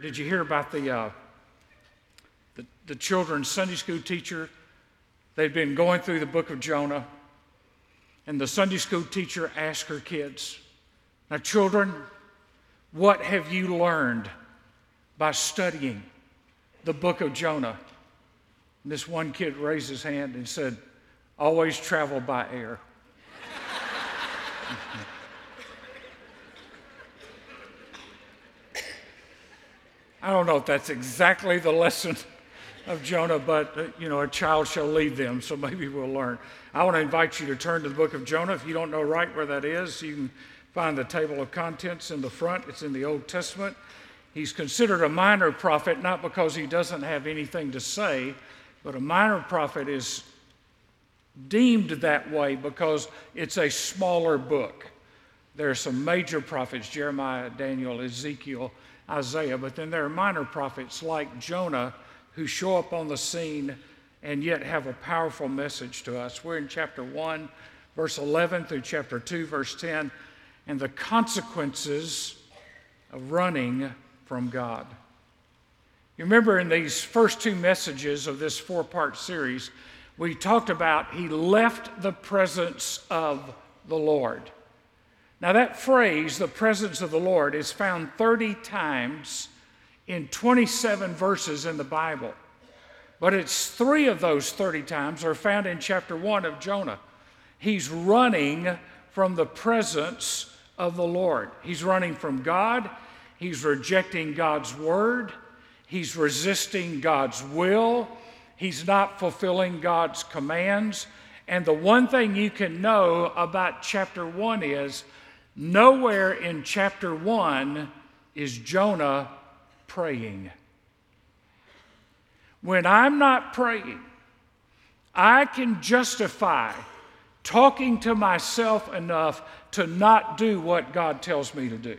did you hear about the, uh, the, the children's Sunday school teacher? They'd been going through the book of Jonah, and the Sunday school teacher asked her kids, Now, children, what have you learned by studying the book of Jonah? And this one kid raised his hand and said, Always travel by air. I don't know if that's exactly the lesson of Jonah, but uh, you know, a child shall lead them, so maybe we'll learn. I want to invite you to turn to the book of Jonah. If you don't know right where that is, you can find the table of contents in the front. It's in the Old Testament. He's considered a minor prophet not because he doesn't have anything to say, but a minor prophet is deemed that way because it's a smaller book. There are some major prophets Jeremiah, Daniel, Ezekiel, Isaiah, but then there are minor prophets like Jonah who show up on the scene and yet have a powerful message to us. We're in chapter 1, verse 11 through chapter 2, verse 10, and the consequences of running from God. You remember in these first two messages of this four part series, we talked about he left the presence of the Lord. Now, that phrase, the presence of the Lord, is found 30 times in 27 verses in the Bible. But it's three of those 30 times are found in chapter 1 of Jonah. He's running from the presence of the Lord. He's running from God. He's rejecting God's word. He's resisting God's will. He's not fulfilling God's commands. And the one thing you can know about chapter 1 is Nowhere in chapter 1 is Jonah praying. When I'm not praying, I can justify talking to myself enough to not do what God tells me to do.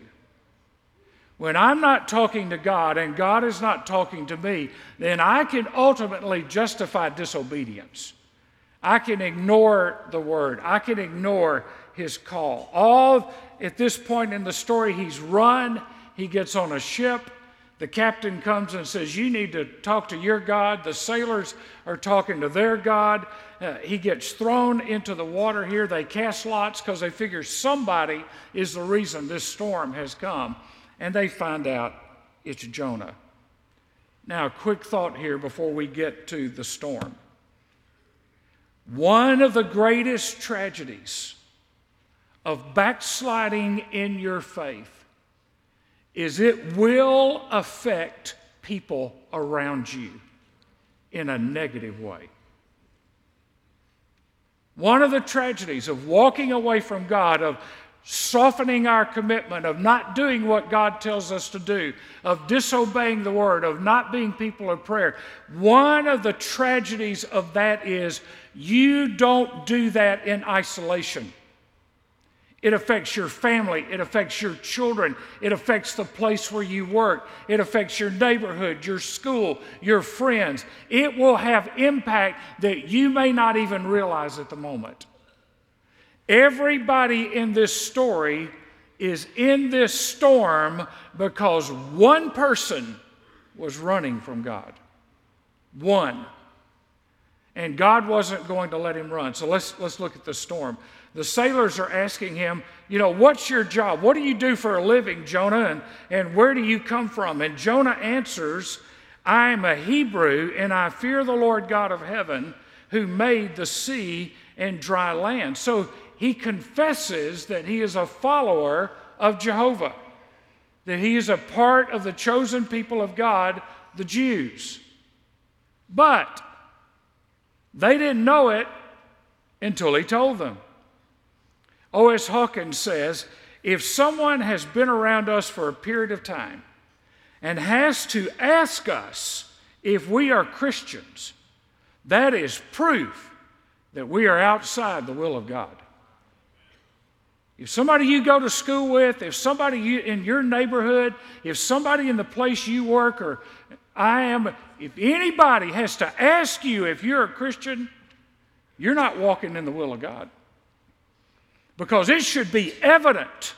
When I'm not talking to God and God is not talking to me, then I can ultimately justify disobedience. I can ignore the word. I can ignore his call. All at this point in the story, he's run, he gets on a ship. The captain comes and says, You need to talk to your God. The sailors are talking to their God. Uh, he gets thrown into the water here. They cast lots because they figure somebody is the reason this storm has come. And they find out it's Jonah. Now, a quick thought here before we get to the storm. One of the greatest tragedies of backsliding in your faith is it will affect people around you in a negative way. One of the tragedies of walking away from God, of softening our commitment, of not doing what God tells us to do, of disobeying the word, of not being people of prayer, one of the tragedies of that is you don't do that in isolation. It affects your family. It affects your children. It affects the place where you work. It affects your neighborhood, your school, your friends. It will have impact that you may not even realize at the moment. Everybody in this story is in this storm because one person was running from God. One. And God wasn't going to let him run. So let's, let's look at the storm the sailors are asking him, You know, what's your job? What do you do for a living, Jonah? And, and where do you come from? And Jonah answers, I am a Hebrew, and I fear the Lord God of heaven who made the sea and dry land. So he confesses that he is a follower of Jehovah, that he is a part of the chosen people of God, the Jews. But they didn't know it until he told them. O.S. Hawkins says if someone has been around us for a period of time and has to ask us if we are Christians, that is proof that we are outside the will of God. If somebody you go to school with, if somebody you, in your neighborhood, if somebody in the place you work, or I am, if anybody has to ask you if you're a Christian, you're not walking in the will of God because it should be evident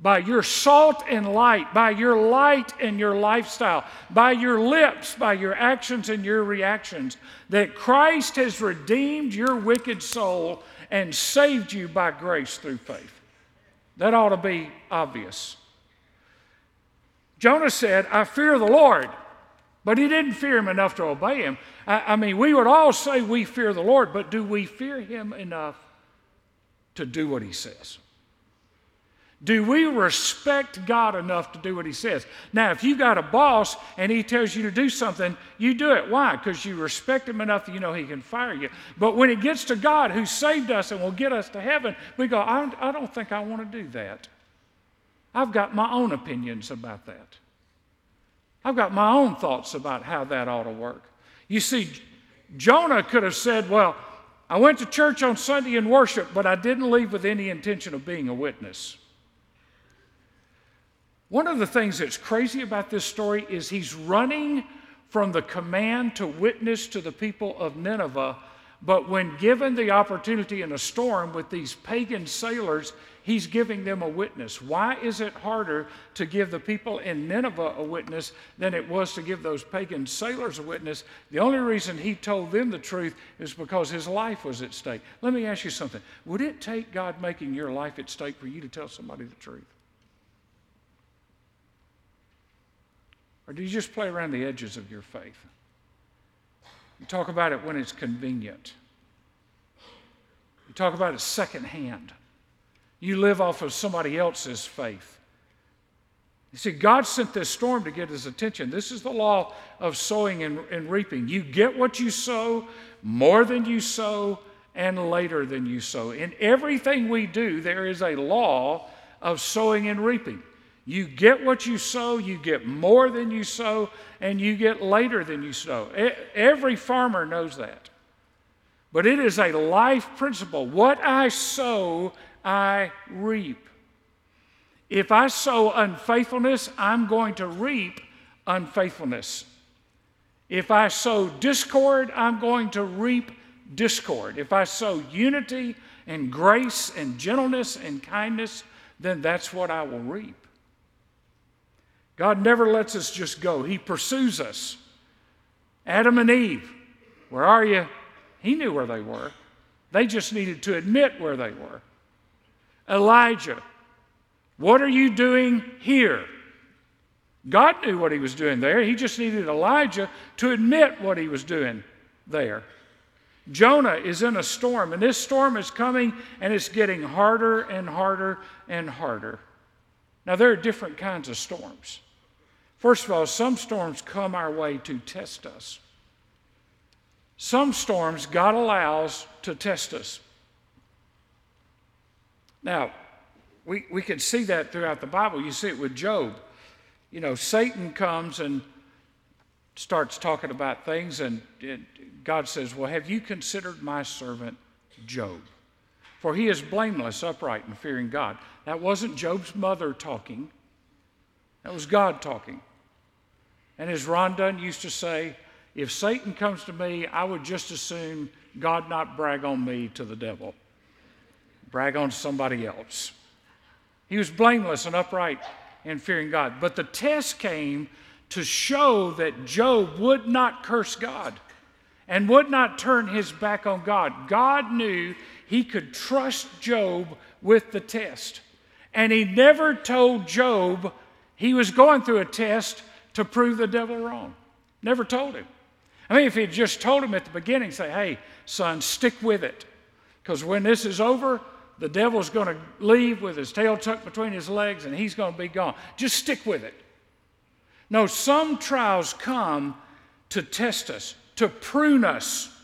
by your salt and light, by your light and your lifestyle, by your lips, by your actions and your reactions, that Christ has redeemed your wicked soul and saved you by grace through faith. That ought to be obvious. Jonah said, I fear the Lord, but he didn't fear him enough to obey him. I, I mean, we would all say we fear the Lord, but do we fear him enough to do what he says? Do we respect God enough to do what He says? Now, if you got a boss and he tells you to do something, you do it. Why? Because you respect him enough that you know he can fire you. But when it gets to God who saved us and will get us to heaven, we go, I, I don't think I want to do that. I've got my own opinions about that. I've got my own thoughts about how that ought to work. You see, Jonah could have said, Well, I went to church on Sunday and worship, but I didn't leave with any intention of being a witness. One of the things that's crazy about this story is he's running from the command to witness to the people of Nineveh, but when given the opportunity in a storm with these pagan sailors, he's giving them a witness. Why is it harder to give the people in Nineveh a witness than it was to give those pagan sailors a witness? The only reason he told them the truth is because his life was at stake. Let me ask you something Would it take God making your life at stake for you to tell somebody the truth? Or do you just play around the edges of your faith? You talk about it when it's convenient. You talk about it secondhand. You live off of somebody else's faith. You see, God sent this storm to get his attention. This is the law of sowing and, and reaping. You get what you sow, more than you sow, and later than you sow. In everything we do, there is a law of sowing and reaping. You get what you sow, you get more than you sow, and you get later than you sow. Every farmer knows that. But it is a life principle. What I sow, I reap. If I sow unfaithfulness, I'm going to reap unfaithfulness. If I sow discord, I'm going to reap discord. If I sow unity and grace and gentleness and kindness, then that's what I will reap. God never lets us just go, He pursues us. Adam and Eve, where are you? He knew where they were. They just needed to admit where they were. Elijah, what are you doing here? God knew what he was doing there. He just needed Elijah to admit what he was doing there. Jonah is in a storm, and this storm is coming and it's getting harder and harder and harder. Now, there are different kinds of storms. First of all, some storms come our way to test us. Some storms God allows to test us. Now, we, we can see that throughout the Bible. You see it with Job. You know, Satan comes and starts talking about things, and it, God says, Well, have you considered my servant Job? For he is blameless, upright, and fearing God. That wasn't Job's mother talking, that was God talking. And as Ron Dunn used to say, if Satan comes to me, I would just as soon God not brag on me to the devil, brag on somebody else. He was blameless and upright and fearing God. But the test came to show that Job would not curse God and would not turn his back on God. God knew he could trust Job with the test. And he never told Job he was going through a test to prove the devil wrong. Never told him. I mean, if he had just told him at the beginning, say, hey, son, stick with it. Because when this is over, the devil's going to leave with his tail tucked between his legs and he's going to be gone. Just stick with it. No, some trials come to test us, to prune us,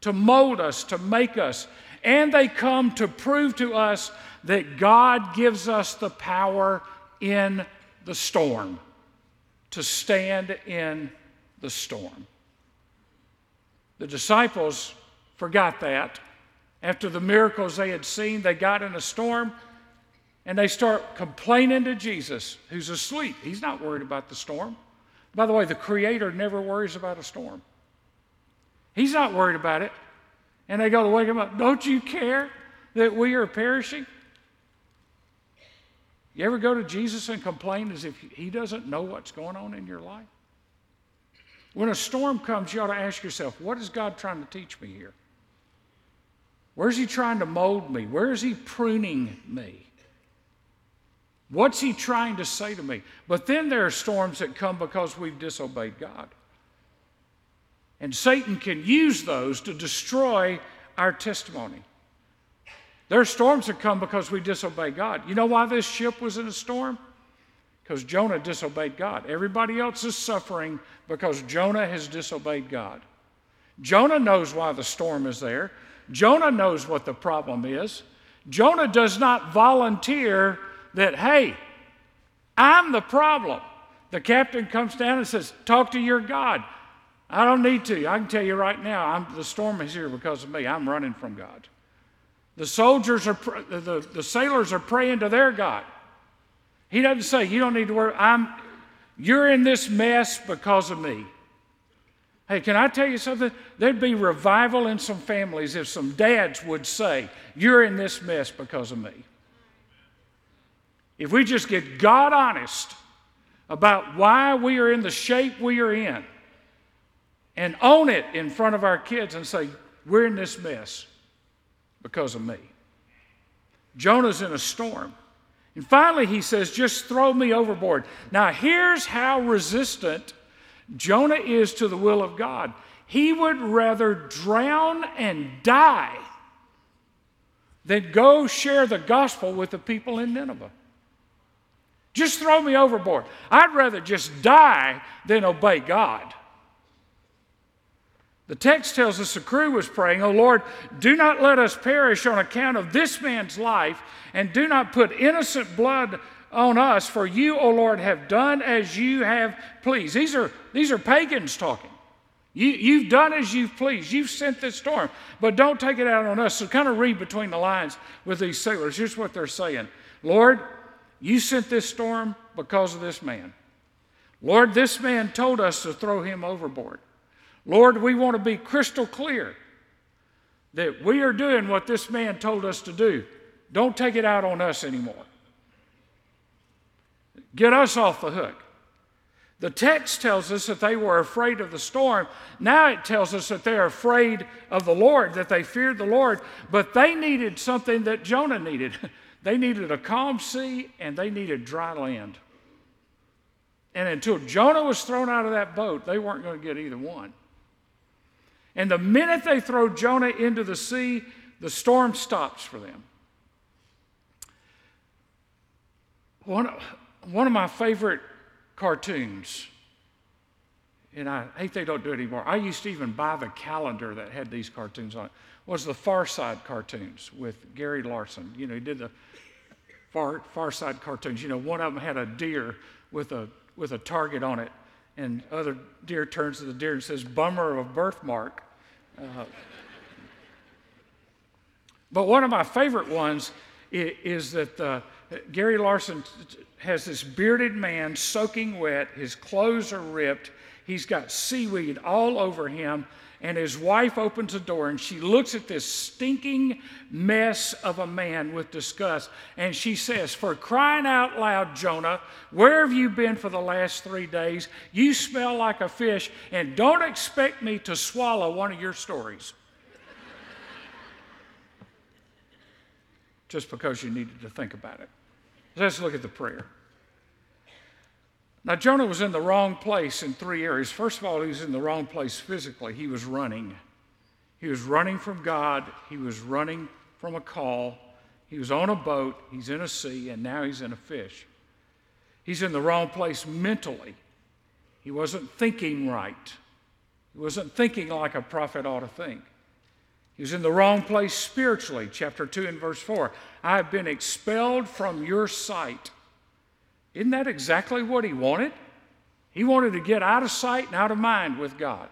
to mold us, to make us. And they come to prove to us that God gives us the power in the storm to stand in the storm. The disciples forgot that. After the miracles they had seen, they got in a storm and they start complaining to Jesus, who's asleep. He's not worried about the storm. By the way, the Creator never worries about a storm. He's not worried about it. And they go to wake him up. Don't you care that we are perishing? You ever go to Jesus and complain as if he doesn't know what's going on in your life? When a storm comes, you ought to ask yourself, what is God trying to teach me here? Where's he trying to mold me? Where is he pruning me? What's he trying to say to me? But then there are storms that come because we've disobeyed God. And Satan can use those to destroy our testimony. There are storms that come because we disobey God. You know why this ship was in a storm? Because Jonah disobeyed God. Everybody else is suffering because Jonah has disobeyed God. Jonah knows why the storm is there. Jonah knows what the problem is. Jonah does not volunteer that, hey, I'm the problem. The captain comes down and says, Talk to your God. I don't need to. I can tell you right now, I'm, the storm is here because of me. I'm running from God. The soldiers are, the, the sailors are praying to their God. He doesn't say, You don't need to worry. I'm, you're in this mess because of me. Hey, can I tell you something? There'd be revival in some families if some dads would say, You're in this mess because of me. If we just get God honest about why we are in the shape we are in and own it in front of our kids and say, We're in this mess because of me. Jonah's in a storm. And finally, he says, Just throw me overboard. Now, here's how resistant Jonah is to the will of God. He would rather drown and die than go share the gospel with the people in Nineveh. Just throw me overboard. I'd rather just die than obey God. The text tells us the crew was praying, Oh Lord, do not let us perish on account of this man's life, and do not put innocent blood on us, for you, O Lord, have done as you have pleased. These are, these are pagans talking. You, you've done as you've pleased. You've sent this storm, but don't take it out on us. So, kind of read between the lines with these sailors. Here's what they're saying Lord, you sent this storm because of this man. Lord, this man told us to throw him overboard. Lord, we want to be crystal clear that we are doing what this man told us to do. Don't take it out on us anymore. Get us off the hook. The text tells us that they were afraid of the storm. Now it tells us that they're afraid of the Lord, that they feared the Lord, but they needed something that Jonah needed. they needed a calm sea and they needed dry land. And until Jonah was thrown out of that boat, they weren't going to get either one. And the minute they throw Jonah into the sea, the storm stops for them. One, one of my favorite cartoons, and I hate they don't do it anymore. I used to even buy the calendar that had these cartoons on it. Was the Far Side cartoons with Gary Larson? You know, he did the Far Far Side cartoons. You know, one of them had a deer with a with a target on it, and other deer turns to the deer and says, "Bummer of a birthmark." Uh, but one of my favorite ones is, is that uh, Gary Larson has this bearded man soaking wet, his clothes are ripped, he's got seaweed all over him, and his wife opens the door and she looks at this stinking mess of a man with disgust and she says, For crying out loud, Jonah, where have you been for the last three days? You smell like a fish, and don't expect me to swallow one of your stories. Just because you needed to think about it. Let's look at the prayer. Now, Jonah was in the wrong place in three areas. First of all, he was in the wrong place physically. He was running. He was running from God, he was running from a call. He was on a boat, he's in a sea, and now he's in a fish. He's in the wrong place mentally. He wasn't thinking right. He wasn't thinking like a prophet ought to think. He was in the wrong place spiritually. Chapter 2 and verse 4. I have been expelled from your sight. Isn't that exactly what he wanted? He wanted to get out of sight and out of mind with God.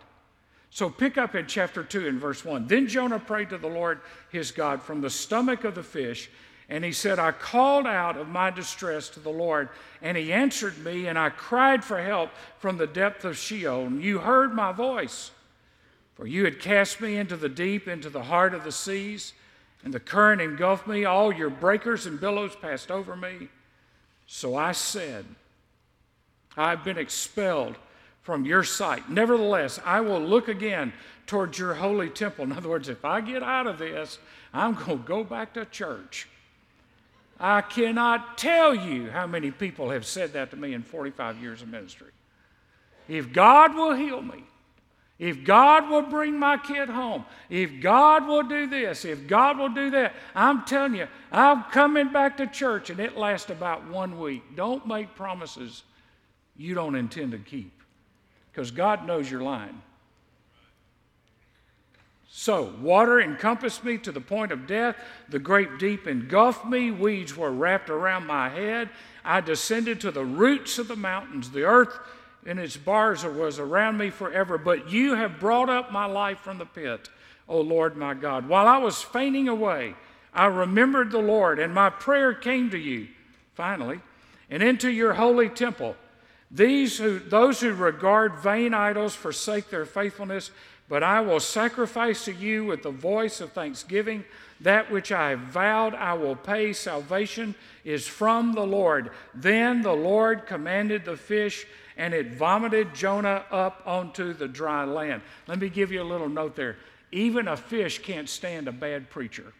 So pick up in chapter 2 and verse 1. Then Jonah prayed to the Lord his God from the stomach of the fish, and he said, I called out of my distress to the Lord, and he answered me, and I cried for help from the depth of Sheol. And you heard my voice, for you had cast me into the deep, into the heart of the seas, and the current engulfed me. All your breakers and billows passed over me. So I said, I've been expelled from your sight. Nevertheless, I will look again towards your holy temple. In other words, if I get out of this, I'm going to go back to church. I cannot tell you how many people have said that to me in 45 years of ministry. If God will heal me, if God will bring my kid home, if God will do this, if God will do that, I'm telling you, I'm coming back to church and it lasts about one week. Don't make promises you don't intend to keep because God knows your line. So, water encompassed me to the point of death. The great deep engulfed me. Weeds were wrapped around my head. I descended to the roots of the mountains. The earth and its bars was around me forever. But you have brought up my life from the pit, O Lord my God. While I was fainting away, I remembered the Lord, and my prayer came to you, finally, and into your holy temple. These who, those who regard vain idols forsake their faithfulness but I will sacrifice to you with the voice of thanksgiving. That which I have vowed I will pay. Salvation is from the Lord. Then the Lord commanded the fish, and it vomited Jonah up onto the dry land. Let me give you a little note there. Even a fish can't stand a bad preacher.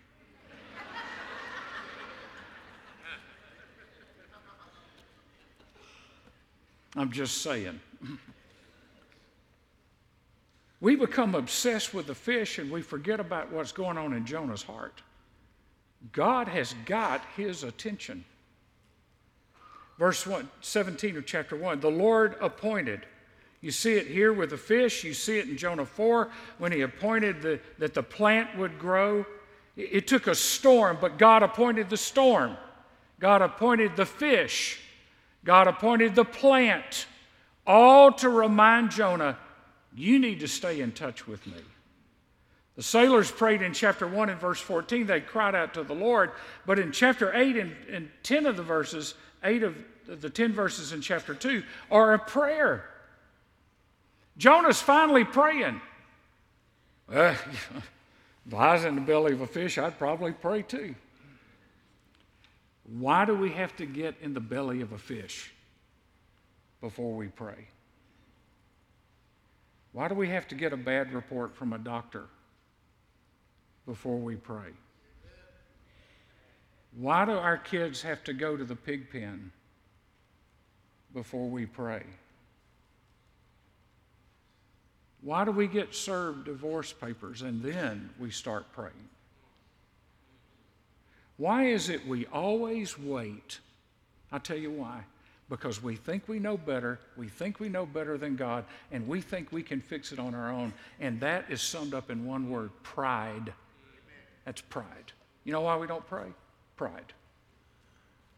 I'm just saying. We become obsessed with the fish and we forget about what's going on in Jonah's heart. God has got his attention. Verse one, 17 of chapter 1 the Lord appointed. You see it here with the fish, you see it in Jonah 4 when he appointed the, that the plant would grow. It, it took a storm, but God appointed the storm. God appointed the fish. God appointed the plant, all to remind Jonah you need to stay in touch with me. The sailors prayed in chapter 1 and verse 14. They cried out to the Lord. But in chapter 8 and, and 10 of the verses, 8 of the 10 verses in chapter 2, are a prayer. Jonah's finally praying. Well, if I was in the belly of a fish, I'd probably pray too. Why do we have to get in the belly of a fish before we pray? Why do we have to get a bad report from a doctor before we pray? Why do our kids have to go to the pig pen before we pray? Why do we get served divorce papers and then we start praying? Why is it we always wait? I'll tell you why because we think we know better, we think we know better than God, and we think we can fix it on our own. And that is summed up in one word pride. That's pride. You know why we don't pray? Pride.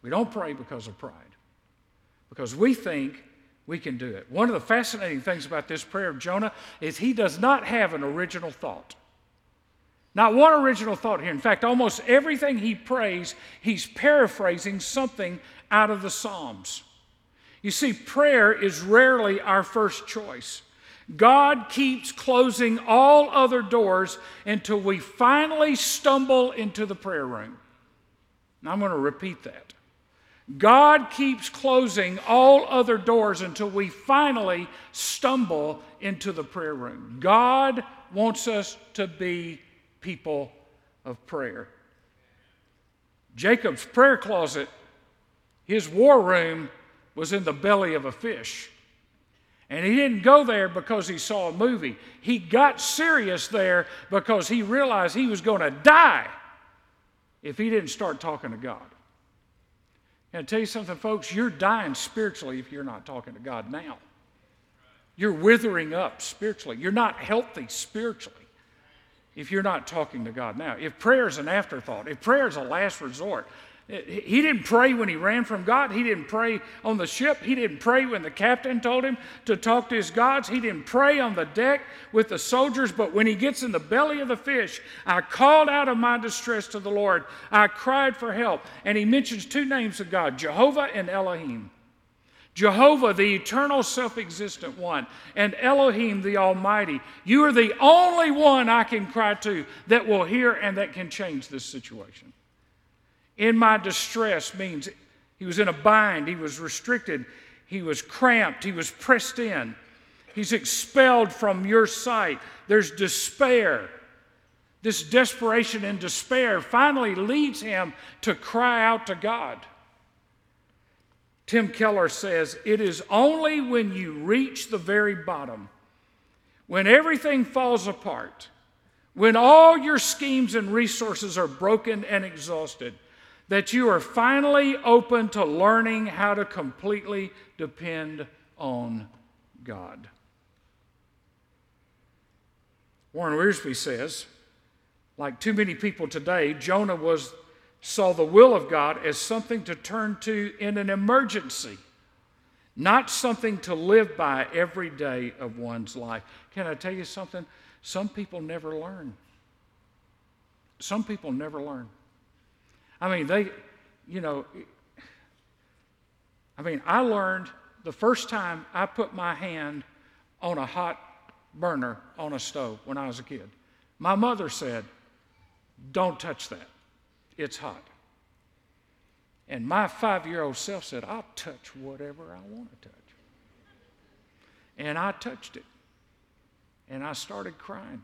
We don't pray because of pride, because we think we can do it. One of the fascinating things about this prayer of Jonah is he does not have an original thought. Not one original thought here. In fact, almost everything he prays, he's paraphrasing something out of the Psalms. You see, prayer is rarely our first choice. God keeps closing all other doors until we finally stumble into the prayer room. Now, I'm going to repeat that. God keeps closing all other doors until we finally stumble into the prayer room. God wants us to be people of prayer. Jacob's prayer closet, his war room, was in the belly of a fish. And he didn't go there because he saw a movie. He got serious there because he realized he was going to die if he didn't start talking to God. And I tell you something, folks, you're dying spiritually if you're not talking to God now. You're withering up spiritually. You're not healthy spiritually if you're not talking to God now. If prayer is an afterthought, if prayer is a last resort, he didn't pray when he ran from God. He didn't pray on the ship. He didn't pray when the captain told him to talk to his gods. He didn't pray on the deck with the soldiers. But when he gets in the belly of the fish, I called out of my distress to the Lord. I cried for help. And he mentions two names of God Jehovah and Elohim. Jehovah, the eternal self existent one, and Elohim, the Almighty. You are the only one I can cry to that will hear and that can change this situation in my distress means He was in a bind, he was restricted, he was cramped, he was pressed in. He's expelled from your sight. There's despair. This desperation and despair finally leads him to cry out to God. Tim Keller says, It is only when you reach the very bottom, when everything falls apart, when all your schemes and resources are broken and exhausted, that you are finally open to learning how to completely depend on God. Warren Wiersbe says, like too many people today, Jonah was, saw the will of God as something to turn to in an emergency, not something to live by every day of one's life. Can I tell you something? Some people never learn. Some people never learn. I mean, they, you know, I mean, I learned the first time I put my hand on a hot burner on a stove when I was a kid. My mother said, Don't touch that, it's hot. And my five year old self said, I'll touch whatever I want to touch. And I touched it. And I started crying.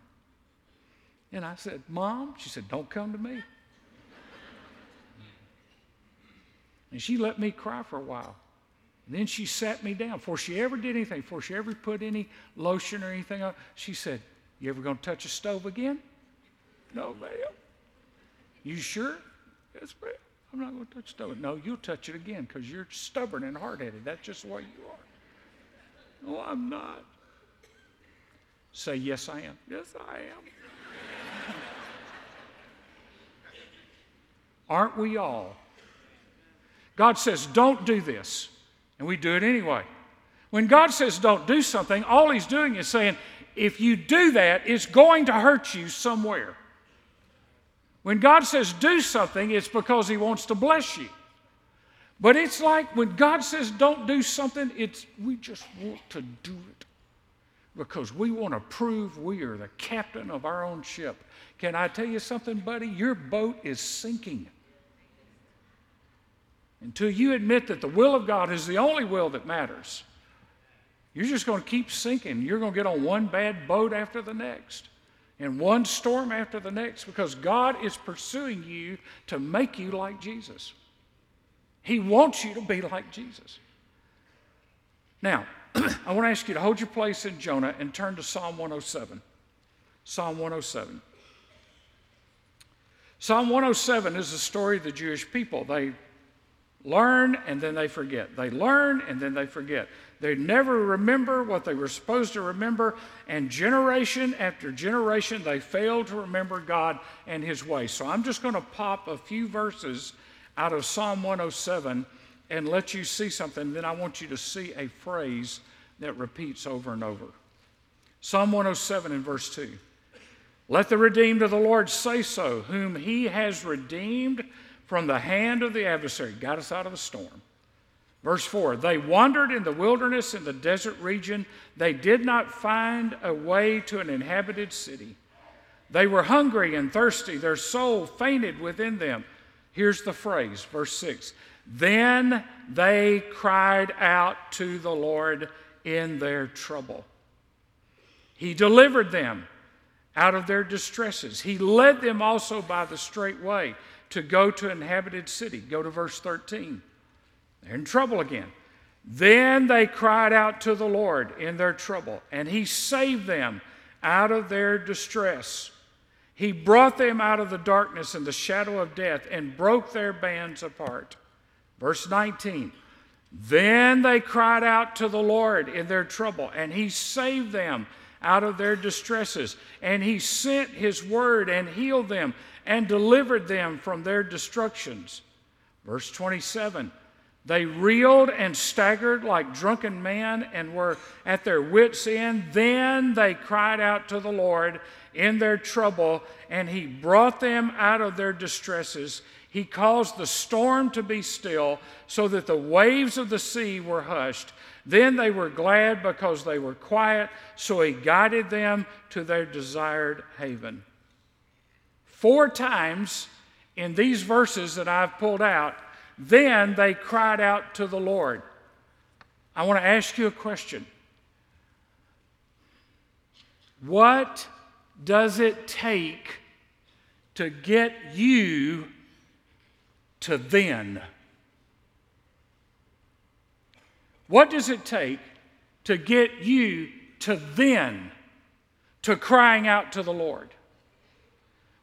And I said, Mom, she said, Don't come to me. And she let me cry for a while. And then she sat me down. Before she ever did anything, before she ever put any lotion or anything on, she said, You ever going to touch a stove again? No, ma'am. You sure? Yes, ma'am. I'm not going to touch the stove. No, you'll touch it again because you're stubborn and hard headed. That's just what you are. No, I'm not. Say, Yes, I am. Yes, I am. Aren't we all? God says, Don't do this. And we do it anyway. When God says don't do something, all He's doing is saying, if you do that, it's going to hurt you somewhere. When God says do something, it's because He wants to bless you. But it's like when God says don't do something, it's we just want to do it because we want to prove we are the captain of our own ship. Can I tell you something, buddy? Your boat is sinking. Until you admit that the will of God is the only will that matters, you're just going to keep sinking. You're going to get on one bad boat after the next and one storm after the next because God is pursuing you to make you like Jesus. He wants you to be like Jesus. Now, I want to ask you to hold your place in Jonah and turn to Psalm 107. Psalm 107. Psalm 107 is the story of the Jewish people. They learn and then they forget. They learn and then they forget. They never remember what they were supposed to remember, and generation after generation, they fail to remember God and His ways. So I'm just going to pop a few verses out of Psalm 107 and let you see something. Then I want you to see a phrase that repeats over and over. Psalm 107 in verse 2. Let the redeemed of the Lord say so, whom He has redeemed from the hand of the adversary, got us out of the storm. Verse 4 They wandered in the wilderness in the desert region. They did not find a way to an inhabited city. They were hungry and thirsty. Their soul fainted within them. Here's the phrase, verse 6 Then they cried out to the Lord in their trouble. He delivered them out of their distresses. He led them also by the straight way to go to inhabited city. Go to verse 13. They're in trouble again. Then they cried out to the Lord in their trouble, and He saved them out of their distress. He brought them out of the darkness and the shadow of death and broke their bands apart. Verse 19. Then they cried out to the Lord in their trouble, and He saved them out of their distresses. And He sent His word and healed them and delivered them from their destructions. Verse 27 They reeled and staggered like drunken men and were at their wits' end. Then they cried out to the Lord in their trouble, and He brought them out of their distresses. He caused the storm to be still, so that the waves of the sea were hushed. Then they were glad because they were quiet, so He guided them to their desired haven. Four times in these verses that I've pulled out, Then they cried out to the Lord. I want to ask you a question. What does it take to get you to then? What does it take to get you to then, to crying out to the Lord?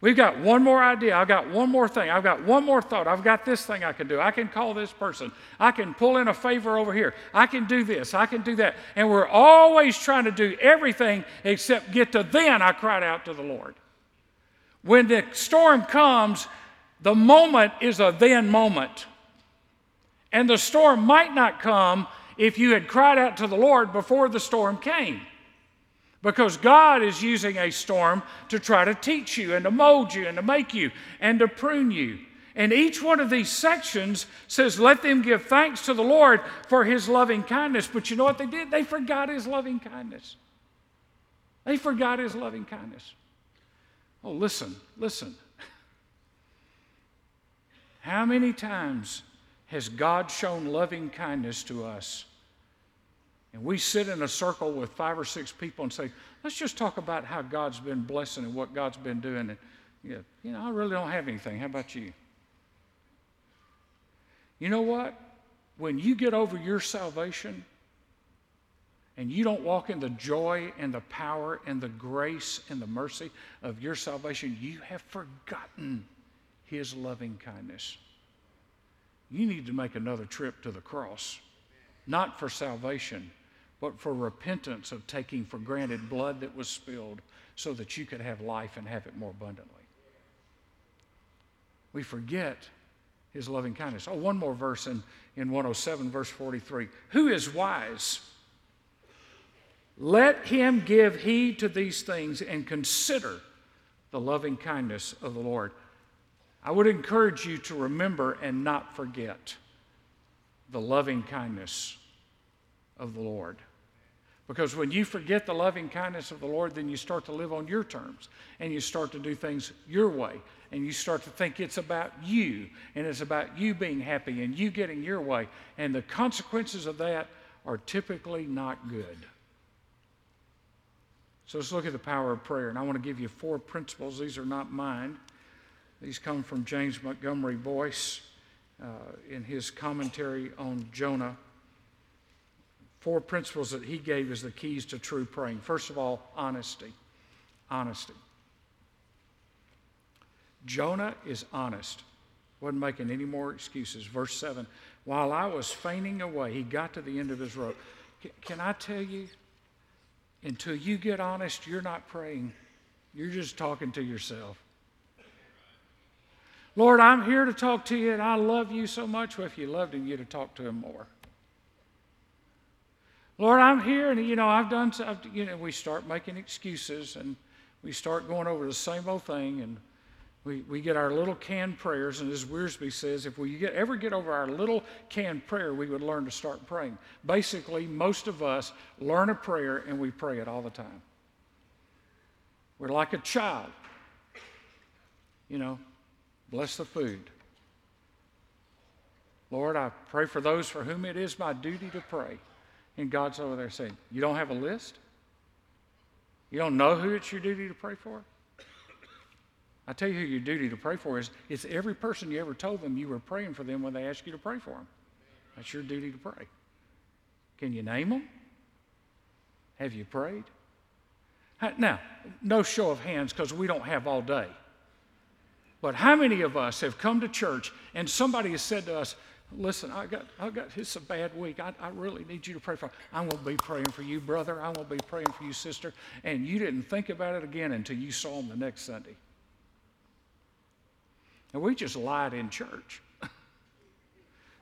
We've got one more idea. I've got one more thing. I've got one more thought. I've got this thing I can do. I can call this person. I can pull in a favor over here. I can do this. I can do that. And we're always trying to do everything except get to then I cried out to the Lord. When the storm comes, the moment is a then moment. And the storm might not come if you had cried out to the Lord before the storm came. Because God is using a storm to try to teach you and to mold you and to make you and to prune you. And each one of these sections says, Let them give thanks to the Lord for his loving kindness. But you know what they did? They forgot his loving kindness. They forgot his loving kindness. Oh, listen, listen. How many times has God shown loving kindness to us? And we sit in a circle with five or six people and say, let's just talk about how God's been blessing and what God's been doing. And, you know, you know, I really don't have anything. How about you? You know what? When you get over your salvation and you don't walk in the joy and the power and the grace and the mercy of your salvation, you have forgotten His loving kindness. You need to make another trip to the cross, not for salvation but for repentance of taking for granted blood that was spilled so that you could have life and have it more abundantly. We forget his loving kindness. Oh, one more verse in, in 107, verse 43. Who is wise? Let him give heed to these things and consider the loving kindness of the Lord. I would encourage you to remember and not forget the loving kindness of the Lord. Because when you forget the loving kindness of the Lord, then you start to live on your terms and you start to do things your way and you start to think it's about you and it's about you being happy and you getting your way. And the consequences of that are typically not good. So let's look at the power of prayer. And I want to give you four principles. These are not mine, these come from James Montgomery Boice uh, in his commentary on Jonah four principles that he gave as the keys to true praying. First of all, honesty. Honesty. Jonah is honest, wasn't making any more excuses. Verse 7 While I was fainting away, he got to the end of his rope. Can I tell you, until you get honest, you're not praying, you're just talking to yourself. Lord, I'm here to talk to you, and I love you so much. Well, if you loved him, you'd have talked to him more. Lord, I'm here, and you know, I've done, I've, you know, we start making excuses and we start going over the same old thing, and we, we get our little canned prayers. And as Wiersbe says, if we get, ever get over our little canned prayer, we would learn to start praying. Basically, most of us learn a prayer and we pray it all the time. We're like a child. You know, bless the food. Lord, I pray for those for whom it is my duty to pray. And God's over there saying, You don't have a list? You don't know who it's your duty to pray for? I tell you who your duty to pray for is it's every person you ever told them you were praying for them when they asked you to pray for them. That's your duty to pray. Can you name them? Have you prayed? Now, no show of hands because we don't have all day. But how many of us have come to church and somebody has said to us, listen, I got, I got, it's a bad week. I, I really need you to pray for. me. I'm going to be praying for you, brother. I'm going to be praying for you, sister. And you didn't think about it again until you saw them the next Sunday. And we just lied in church.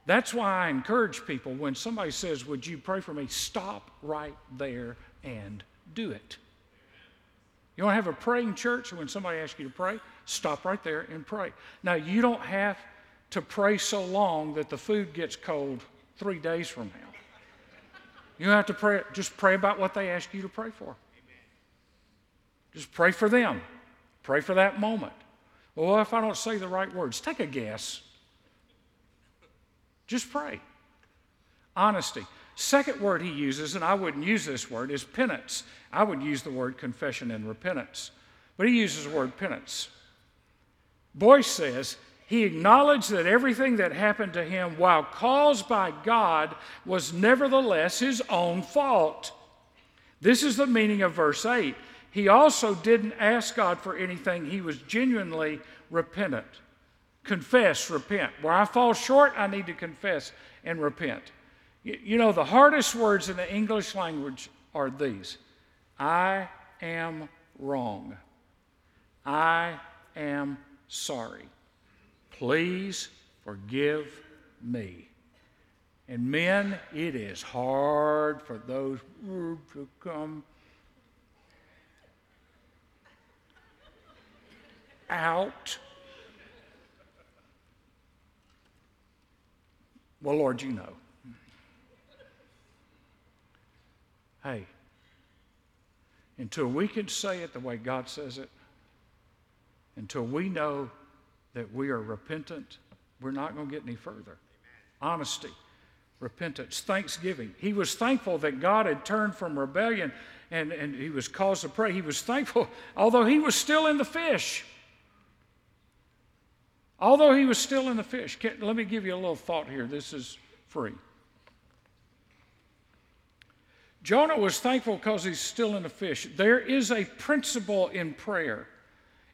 That's why I encourage people when somebody says, Would you pray for me? Stop right there and do it. You want to have a praying church? When somebody asks you to pray, stop right there and pray. Now, you don't have to pray so long that the food gets cold three days from now. You have to pray, just pray about what they ask you to pray for. Just pray for them. Pray for that moment. Well, if I don't say the right words, take a guess. Just pray. Honesty. Second word he uses, and I wouldn't use this word, is penance. I would use the word confession and repentance, but he uses the word penance. Boice says he acknowledged that everything that happened to him, while caused by God, was nevertheless his own fault. This is the meaning of verse 8. He also didn't ask God for anything, he was genuinely repentant. Confess, repent. Where I fall short, I need to confess and repent. You know, the hardest words in the English language are these I am wrong. I am sorry. Please forgive me. And men, it is hard for those words to come out. Well, Lord, you know. Hey, until we can say it the way God says it, until we know that we are repentant, we're not going to get any further. Honesty, repentance, thanksgiving. He was thankful that God had turned from rebellion and, and he was caused to pray. He was thankful, although he was still in the fish. Although he was still in the fish. Let me give you a little thought here. This is free. Jonah was thankful because he's still in the fish. There is a principle in prayer.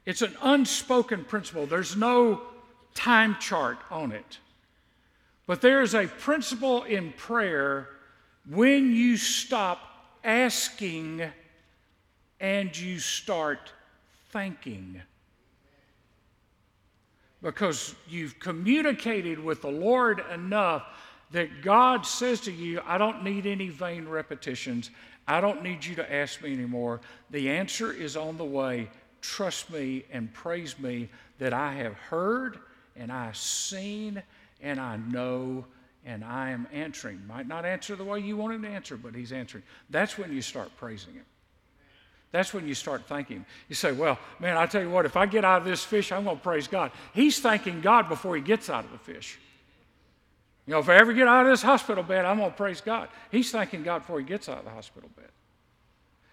It's an unspoken principle. There's no time chart on it. But there is a principle in prayer when you stop asking and you start thanking. Because you've communicated with the Lord enough that God says to you, I don't need any vain repetitions. I don't need you to ask me anymore. The answer is on the way. Trust me and praise me that I have heard and I've seen and I know and I am answering. Might not answer the way you want him to answer, but he's answering. That's when you start praising him. That's when you start thanking him. You say, Well, man, I tell you what, if I get out of this fish, I'm going to praise God. He's thanking God before he gets out of the fish. You know, if I ever get out of this hospital bed, I'm going to praise God. He's thanking God before he gets out of the hospital bed.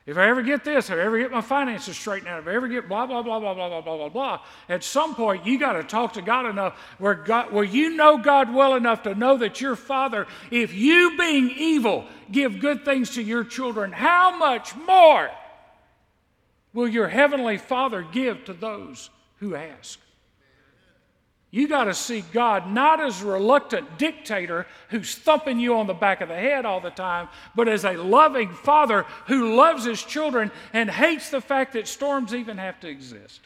If I ever get this, if I ever get my finances straightened out, if I ever get blah, blah, blah, blah, blah, blah, blah, blah, blah, at some point you got to talk to God enough where, God, where you know God well enough to know that your Father, if you being evil give good things to your children, how much more will your Heavenly Father give to those who ask? You got to see God not as a reluctant dictator who's thumping you on the back of the head all the time, but as a loving father who loves his children and hates the fact that storms even have to exist.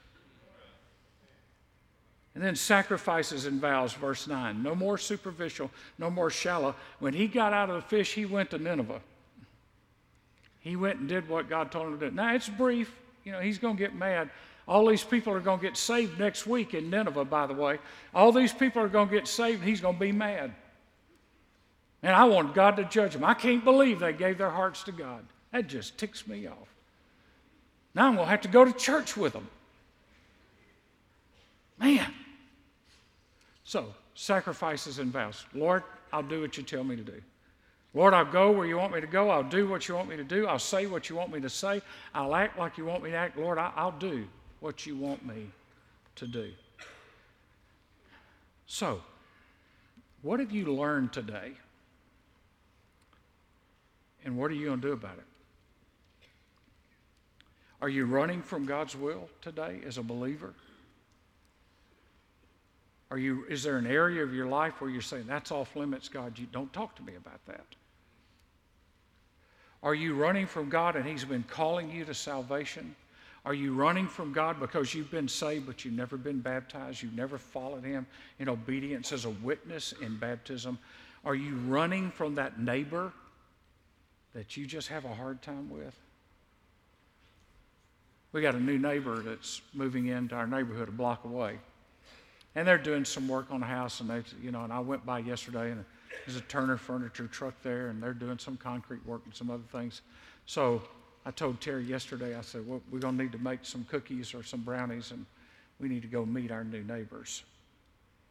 And then sacrifices and vows, verse 9. No more superficial, no more shallow. When he got out of the fish, he went to Nineveh. He went and did what God told him to do. Now, it's brief. You know, he's going to get mad. All these people are going to get saved next week in Nineveh, by the way. All these people are going to get saved, he's going to be mad. And I want God to judge them. I can't believe they gave their hearts to God. That just ticks me off. Now I'm going to have to go to church with them. Man. So, sacrifices and vows. Lord, I'll do what you tell me to do. Lord, I'll go where you want me to go. I'll do what you want me to do. I'll say what you want me to say. I'll act like you want me to act. Lord, I, will do what you want me to do. So, what have you learned today? And what are you going to do about it? Are you running from God's will today as a believer? Are you, is there an area of your life where you're saying, that's off limits, God? You don't talk to me about that. Are you running from God and He's been calling you to salvation? Are you running from God because you've been saved but you've never been baptized? You've never followed Him in obedience as a witness in baptism? Are you running from that neighbor that you just have a hard time with? We got a new neighbor that's moving into our neighborhood a block away. And they're doing some work on the house, and they, you know, and I went by yesterday, and there's a Turner furniture truck there, and they're doing some concrete work and some other things. So I told Terry yesterday, I said, well, we're going to need to make some cookies or some brownies, and we need to go meet our new neighbors.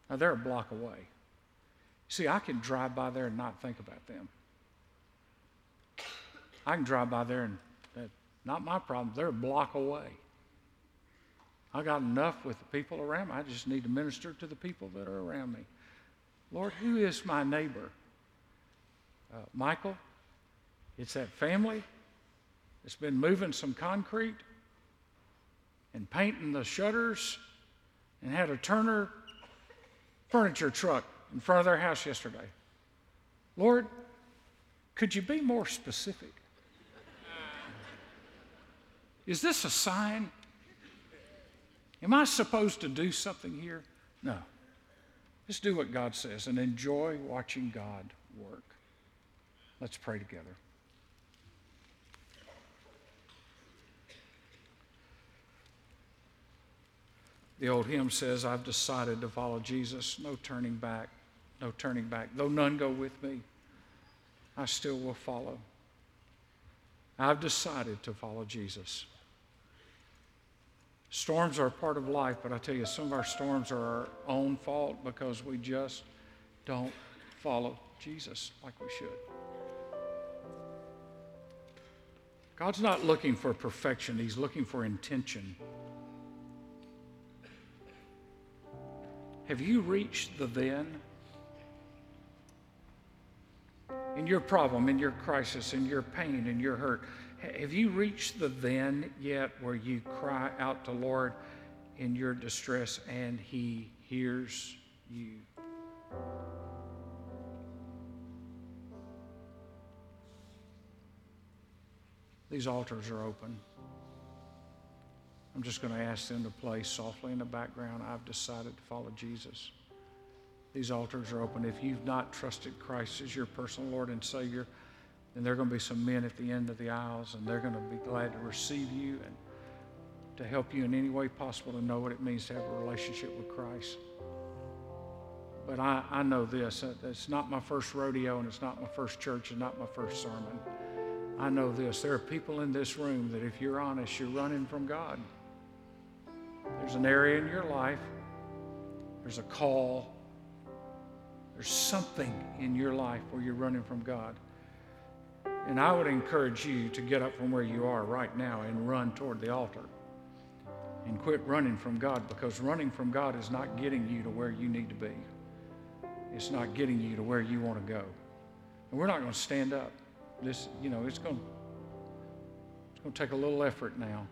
Now, they're a block away. See, I can drive by there and not think about them. I can drive by there and uh, not my problem. They're a block away. I got enough with the people around me. I just need to minister to the people that are around me. Lord, who is my neighbor? Uh, Michael, it's that family that's been moving some concrete and painting the shutters and had a Turner furniture truck in front of their house yesterday. Lord, could you be more specific? Is this a sign? Am I supposed to do something here? No. Just do what God says and enjoy watching God work. Let's pray together. The old hymn says, I've decided to follow Jesus, no turning back, no turning back. Though none go with me, I still will follow. I've decided to follow Jesus. Storms are a part of life, but I tell you, some of our storms are our own fault because we just don't follow Jesus like we should. God's not looking for perfection, He's looking for intention. Have you reached the then? In your problem, in your crisis, in your pain, in your hurt, have you reached the then yet where you cry out to Lord in your distress and He hears you? These altars are open. I'm just going to ask them to play softly in the background. I've decided to follow Jesus. These altars are open. If you've not trusted Christ as your personal Lord and Savior, then there are going to be some men at the end of the aisles, and they're going to be glad to receive you and to help you in any way possible to know what it means to have a relationship with Christ. But I, I know this it's not my first rodeo, and it's not my first church, and not my first sermon. I know this there are people in this room that, if you're honest, you're running from God. There's an area in your life, there's a call, there's something in your life where you're running from God. And I would encourage you to get up from where you are right now and run toward the altar. And quit running from God because running from God is not getting you to where you need to be. It's not getting you to where you want to go. And we're not going to stand up. This, you know, it's going, it's going to take a little effort now.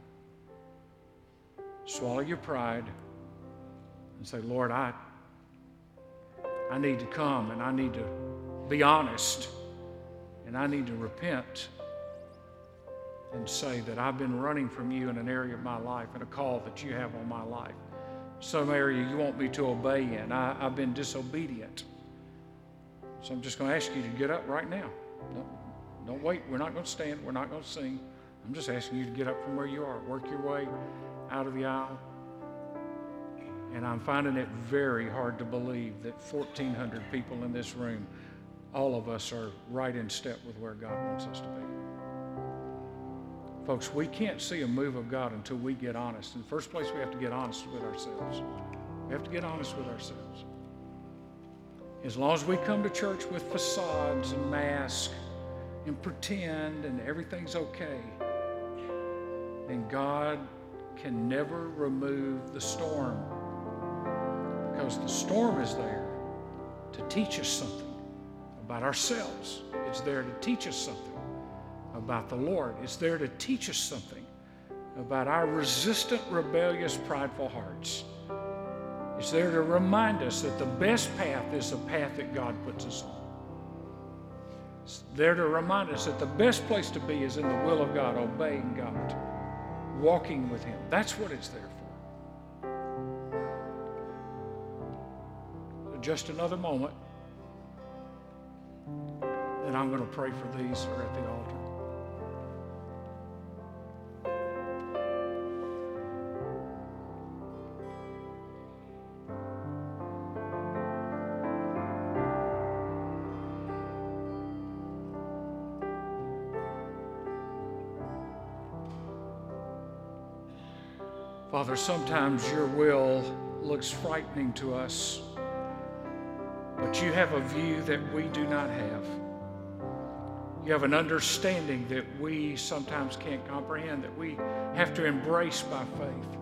Swallow your pride and say, Lord, I, I need to come and I need to be honest and I need to repent and say that I've been running from you in an area of my life and a call that you have on my life. Some area you want me to obey in. I, have been disobedient. So I'm just going to ask you to get up right now. Don't, don't wait. We're not going to stand. We're not going to sing. I'm just asking you to get up from where you are. Work your way out of the aisle. And I'm finding it very hard to believe that 1,400 people in this room all of us are right in step with where God wants us to be. Folks, we can't see a move of God until we get honest. In the first place, we have to get honest with ourselves. We have to get honest with ourselves. As long as we come to church with facades and masks and pretend and everything's okay, then God can never remove the storm because the storm is there to teach us something about ourselves. It's there to teach us something about the Lord. It's there to teach us something about our resistant, rebellious, prideful hearts. It's there to remind us that the best path is the path that God puts us on. It's there to remind us that the best place to be is in the will of God, obeying God, walking with Him. That's what it's there for. just another moment. And I'm going to pray for these who are at the altar. Father, sometimes your will looks frightening to us. But you have a view that we do not have. You have an understanding that we sometimes can't comprehend, that we have to embrace by faith.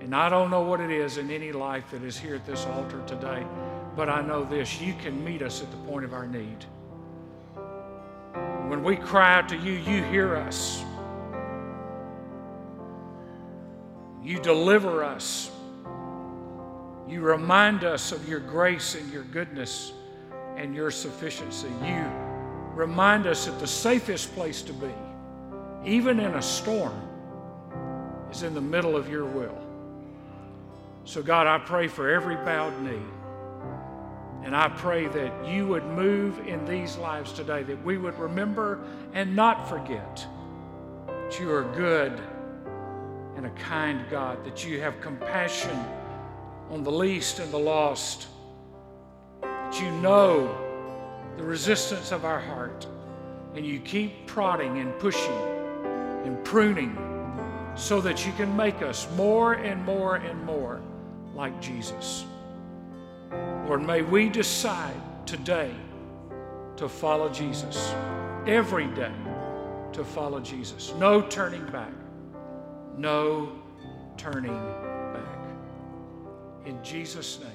And I don't know what it is in any life that is here at this altar today, but I know this you can meet us at the point of our need. When we cry out to you, you hear us. You deliver us. You remind us of your grace and your goodness and your sufficiency. You remind us that the safest place to be, even in a storm, is in the middle of your will. So, God, I pray for every bowed knee. And I pray that you would move in these lives today, that we would remember and not forget that you are good and a kind God, that you have compassion on the least and the lost, that you know the resistance of our heart, and you keep prodding and pushing and pruning so that you can make us more and more and more like Jesus. Lord, may we decide today to follow Jesus, every day to follow Jesus. No turning back. No turning back. In Jesus' name.